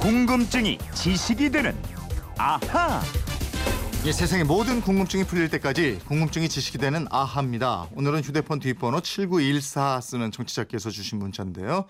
궁금증이 지식이 되는 아하. 예, 세상의 모든 궁금증이 풀릴 때까지 궁금증이 지식이 되는 아하입니다. 오늘은 휴대폰 뒷번호 7914 쓰는 청취자께서 주신 문자인데요.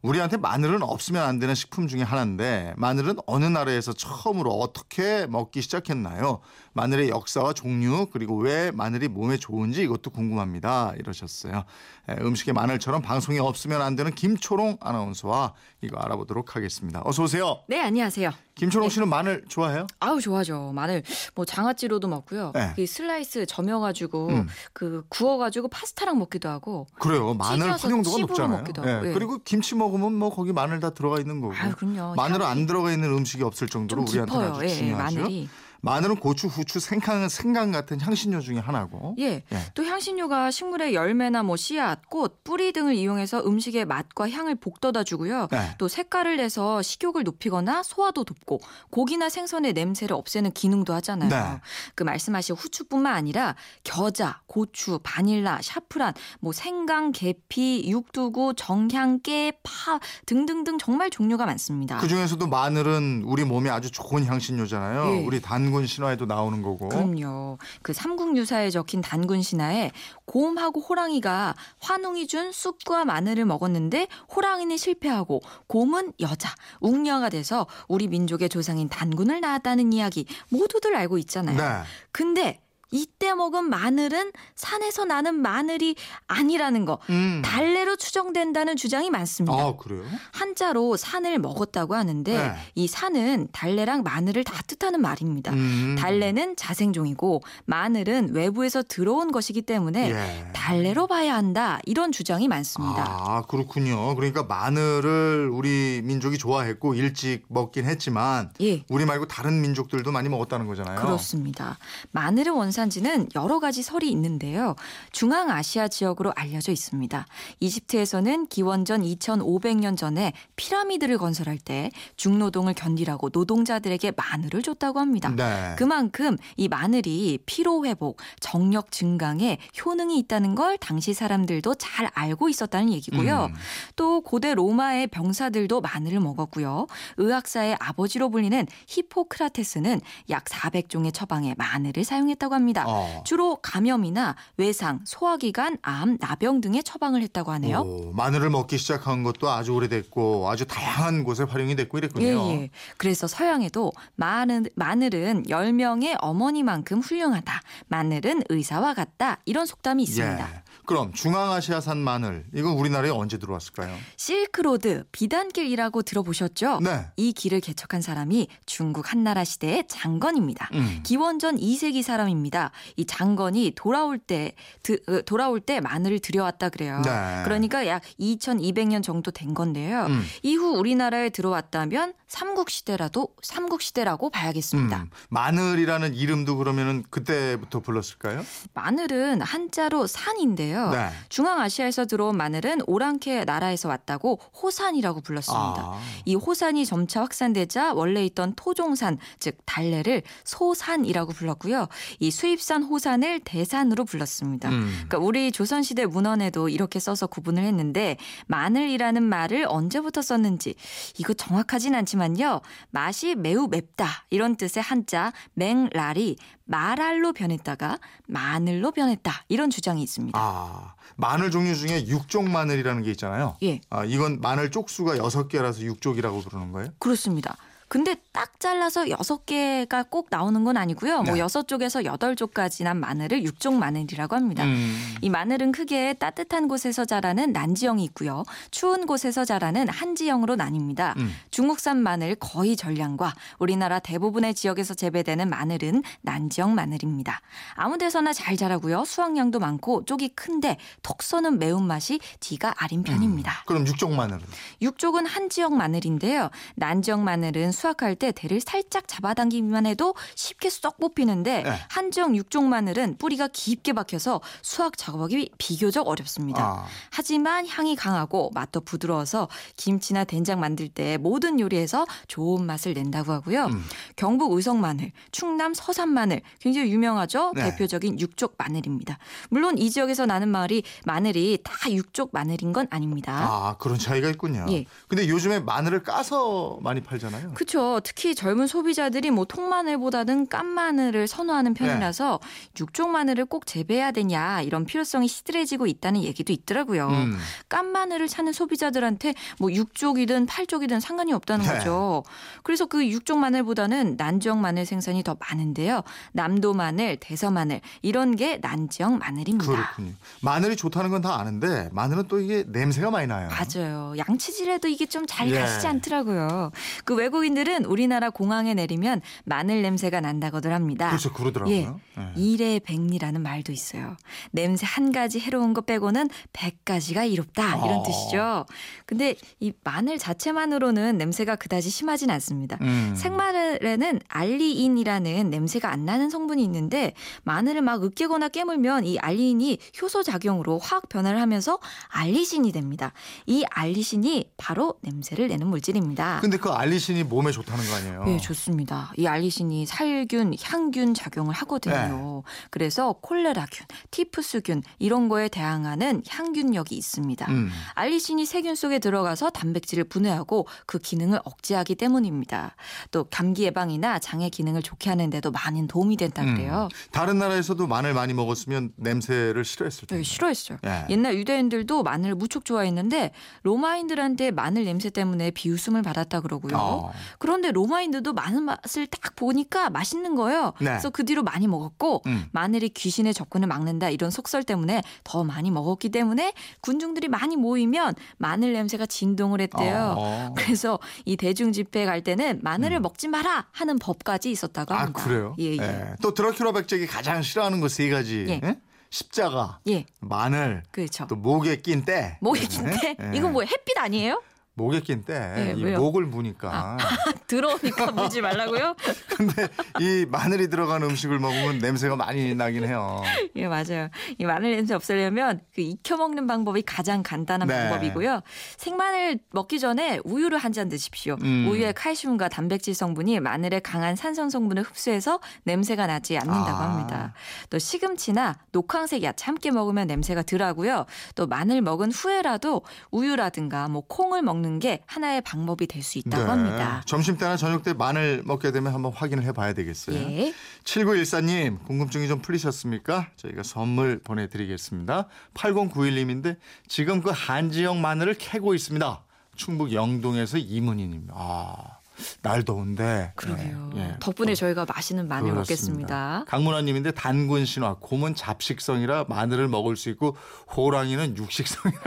우리한테 마늘은 없으면 안 되는 식품 중에 하나인데 마늘은 어느 나라에서 처음으로 어떻게 먹기 시작했나요? 마늘의 역사와 종류 그리고 왜 마늘이 몸에 좋은지 이것도 궁금합니다. 이러셨어요. 예, 음식에 마늘처럼 방송이 없으면 안 되는 김초롱 아나운서와 이거 알아보도록 하겠습니다. 어서 오세요. 네, 안녕하세요. 김초롱 네. 씨는 마늘 좋아해요? 아우 좋아하죠. 마늘 뭐 장아찌로도 먹고요. 네. 그 슬라이스 저며가지고 음. 그 구워가지고 파스타랑 먹기도 하고. 그래요. 마늘 활용도가 높잖아요. 먹기도 하고, 예. 그리고 김치 먹으면 뭐 거기 마늘 다 들어가 있는 거고. 아유 그럼요. 향이 안 들어가 있는 음식이 없을 정도로 깊어요. 아주 예, 중요하죠. 마늘이. 마늘은 고추, 후추, 생강, 생강 같은 향신료 중에 하나고. 예. 예. 또 향신료가 식물의 열매나 뭐 씨앗, 꽃, 뿌리 등을 이용해서 음식의 맛과 향을 북돋아 주고요. 네. 또 색깔을 내서 식욕을 높이거나 소화도 돕고 고기나 생선의 냄새를 없애는 기능도 하잖아요. 네. 그 말씀하신 후추뿐만 아니라 겨자, 고추, 바닐라, 샤프란, 뭐 생강, 계피, 육두구, 정향, 깨, 파 등등등 정말 종류가 많습니다. 그 중에서도 마늘은 우리 몸에 아주 좋은 향신료잖아요. 예. 우리 단군 신화에도 나오는 거고. 그럼요. 그 삼국유사에 적힌 단군 신화에 곰하고 호랑이가 환웅이 준 쑥과 마늘을 먹었는데 호랑이는 실패하고 곰은 여자, 웅녀가 돼서 우리 민족의 조상인 단군을 낳았다는 이야기 모두들 알고 있잖아요. 네. 근데 이때 먹은 마늘은 산에서 나는 마늘이 아니라는 거. 음. 달래로 추정된다는 주장이 많습니다. 아, 그래요? 한자로 산을 먹었다고 하는데 네. 이 산은 달래랑 마늘을 다 뜻하는 말입니다. 음. 달래는 자생종이고 마늘은 외부에서 들어온 것이기 때문에 예. 달래로 봐야 한다 이런 주장이 많습니다. 아, 그렇군요. 그러니까 마늘을 우리 민족이 좋아했고 일찍 먹긴 했지만 예. 우리 말고 다른 민족들도 많이 먹었다는 거잖아요. 그렇습니다. 마늘의 원산 지는 여러 가지 설이 있는데요. 중앙아시아 지역으로 알려져 있습니다. 이집트에서는 기원전 2500년 전에 피라미드를 건설할 때 중노동을 견디라고 노동자들에게 마늘을 줬다고 합니다. 네. 그만큼 이 마늘이 피로 회복, 정력 증강에 효능이 있다는 걸 당시 사람들도 잘 알고 있었다는 얘기고요. 음. 또 고대 로마의 병사들도 마늘을 먹었고요. 의학사의 아버지로 불리는 히포크라테스는 약 400종의 처방에 마늘을 사용했다고 합니다. 어. 주로 감염이나 외상, 소화기관, 암, 나병 등의 처방을 했다고 하네요. 오, 마늘을 먹기 시작한 것도 아주 오래됐고 아주 다양한 곳에 활용이 됐고 이랬군요. 예, 예. 그래서 서양에도 마늘, 마늘은 10명의 어머니만큼 훌륭하다. 마늘은 의사와 같다. 이런 속담이 있습니다. 예. 그럼 중앙아시아산 마늘 이건 우리나라에 언제 들어왔을까요? 실크로드, 비단길이라고 들어보셨죠? 네. 이 길을 개척한 사람이 중국 한나라 시대의 장건입니다. 음. 기원전 2세기 사람입니다. 이 장건이 돌아올 때 드- 어, 돌아올 때 마늘을 들여왔다 그래요. 네. 그러니까 약 2200년 정도 된 건데요. 음. 이후 우리나라에 들어왔다면 삼국 시대라도 삼국 시대라고 봐야겠습니다. 음. 마늘이라는 이름도 그러면은 그때부터 불렀을까요? 마늘은 한자로 산인데요. 네. 중앙아시아에서 들어온 마늘은 오랑캐 나라에서 왔다고 호산이라고 불렀습니다. 아. 이 호산이 점차 확산되자 원래 있던 토종산, 즉 달래를 소산이라고 불렀고요. 이 수입산 호산을 대산으로 불렀습니다. 음. 그러니까 우리 조선시대 문헌에도 이렇게 써서 구분을 했는데 마늘이라는 말을 언제부터 썼는지 이거 정확하진 않지만 요. 맛이 매우 맵다 이런 뜻의 한자 맹랄이 말알로 변했다가 마늘로 변했다 이런 주장이 있습니다. 아, 마늘 종류 중에 육종 마늘이라는 게 있잖아요. 예, 아, 이건 마늘 쪽수가 여섯 개라서 육족이라고 부르는 거예요? 그렇습니다. 근데 딱 잘라서 여섯 개가 꼭 나오는 건 아니고요. 뭐 네. 여섯 쪽에서 여덟 쪽까지 난 마늘을 육종 마늘이라고 합니다. 음. 이 마늘은 크게 따뜻한 곳에서 자라는 난지형이 있고요. 추운 곳에서 자라는 한지형으로 나뉩니다. 음. 중국산 마늘 거의 전량과 우리나라 대부분의 지역에서 재배되는 마늘은 난지형 마늘입니다. 아무 데서나 잘 자라고요. 수확량도 많고 쪽이 큰데 톡 쏘는 매운맛이 뒤가 아린 편입니다. 그럼 육종 마늘은? 육쪽은 한지역 마늘인데요. 난지역 마늘은 수확할 때 대를 살짝 잡아당기기만 해도 쉽게 쏙 뽑히는데 네. 한정 육종 마늘은 뿌리가 깊게 박혀서 수확 작업하기 비교적 어렵습니다. 아, 하지만 향이 강하고 맛도 부드러워서 김치나 된장 만들 때 모든 요리에서 좋은 맛을 낸다고 하고요. 음. 경북 의성 마늘, 충남 서산 마늘 굉장히 유명하죠. 네. 대표적인 육족 마늘입니다. 물론 이 지역에서 나는 마늘이 마늘이 다 육족 마늘인 건 아닙니다. 아 그런 차이가 있군요. 예. 근데 요즘에 마늘을 까서 많이 팔잖아요. 그 렇죠. 특히 젊은 소비자들이 뭐 통마늘보다는 깐 마늘을 선호하는 편이라서 육종 마늘을 꼭 재배해야 되냐 이런 필요성이 시들해지고 있다는 얘기도 있더라고요. 음. 깐 마늘을 찾는 소비자들한테 뭐 육족이든 팔족이든 상관이 없다는 네. 거죠. 그래서 그 육족 마늘보다는 난지역 마늘 생산이 더 많은데요. 남도 마늘, 대서 마늘 이런 게 난지역 마늘입니다. 그렇군요. 마늘이 좋다는 건 다 아는데 마늘은 또 이게 냄새가 많이 나요. 맞아요. 양치질해도 이게 좀잘 예. 가시지 않더라고요. 그 외국인들 은 우리나라 공항에 내리면 마늘 냄새가 난다고들 합니다. 그렇죠, 그러더라고요. 예. 예. 이래백리라는 말도 있어요. 냄새 한 가지 해로운 것 빼고는 백 가지가 이롭다 이런 어. 뜻이죠. 근데 이 마늘 자체만으로는 냄새가 그다지 심하진 않습니다. 음. 생마늘에는 알리인이라는 냄새가 안 나는 성분이 있는데 마늘을 막 으깨거나 깨물면 이 알리인이 효소 작용으로 화학 변화를 하면서 알리신이 됩니다. 이 알리신이 바로 냄새를 내는 물질입니다. 근데 그 알리신이 몸에 좋다는 거 아니에요? 네, 좋습니다. 이 알리신이 살균, 향균 작용을 하거든요. 네. 그래서 콜레라균, 티푸스균 이런 거에 대항하는 향균력이 있습니다. 음. 알리신이 세균 속에 들어가서 단백질을 분해하고 그 기능을 억제하기 때문입니다. 또 감기 예방이나 장의 기능을 좋게 하는데도 많은 도움이 된다 그래요. 음. 다른 나라에서도 마늘 많이 먹었으면 냄새를 싫어했을 네, 텐데. 싫어했어요. 예. 옛날 유대인들도 마늘을 무척 좋아했는데 로마인들한테 마늘 냄새 때문에 비웃음을 받았다 그러고요. 어. 그런데 로마인들도 마늘 맛을 딱 보니까 맛있는 거예요. 네. 그래서 그 뒤로 많이 먹었고 음. 마늘이 귀신의 접근을 막는다 이런 속설 때문에 더 많이 먹었기 때문에 군중들이 많이 모이면 마늘 냄새가 진동을 했대요. 어. 그래서 이 대중 집회 갈 때는 마늘을 먹지 마라 하는 법까지 있었다고 음. 아 합니다. 그래요? 예, 예. 예. 또 드라큘라 백작이 가장 싫어하는 거 세 가지. 예. 예? 십자가, 예, 마늘, 그렇죠. 또 목에 낀 때. 목에 긴데 예. 이건 뭐 햇빛 아니에요? 목에 낀 때. 예, 이 왜요? 아. 목을 무니까. 들어오니까 물지 말라고요? 근데 이 마늘이 들어간 음식을 먹으면 냄새가 많이 나긴 해요. 예, 맞아요. 이 마늘 냄새 없애려면 그 익혀 먹는 방법이 가장 간단한 네. 방법이고요. 생마늘 먹기 전에 우유를 한 잔 드십시오. 음. 우유의 칼슘과 단백질 성분이 마늘의 강한 산성 성분을 흡수해서 냄새가 나지 않는다고 아. 합니다. 또 시금치나 녹황색 야채 함께 먹으면 냄새가 덜하고요. 또 마늘 먹은 후에라도 우유라든가 뭐 콩을 먹는 게 하나의 방법이 될 수 있다고 네. 합니다. 점심 때나 저녁 때 마늘 먹게 되면 한번 확인을 해봐야 되겠어요. 예. 7914님 궁금증이 좀 풀리셨습니까? 저희가 선물 보내드리겠습니다. 8091님인데 지금 그 한지영 마늘을 캐고 있습니다. 충북 영동에서 이문희님. 아, 날 더운데. 그러게요. 예, 예. 덕분에 저희가 맛있는 마늘 그렇습니다. 먹겠습니다. 강문화님인데 단군 신화 곰은 잡식성이라 마늘을 먹을 수 있고 호랑이는 육식성이라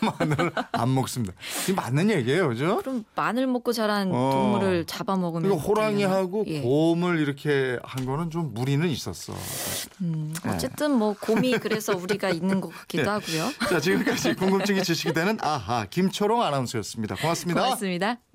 마늘을 안 먹습니다. 이게 맞는 얘기예요, 그죠? 그럼 마늘 먹고 자란 어. 동물을 잡아먹으면 그러니까 호랑이하고? 예. 곰을 이렇게 한 거는 좀 무리는 있었어. 음, 네. 어쨌든 뭐 곰이 그래서 우리가 있는 것 같기도 네. 하고요. 자, 지금까지 궁금증이 지식이 되는 아하 김초롱 아나운서였습니다. 고맙습니다. 고맙습니다.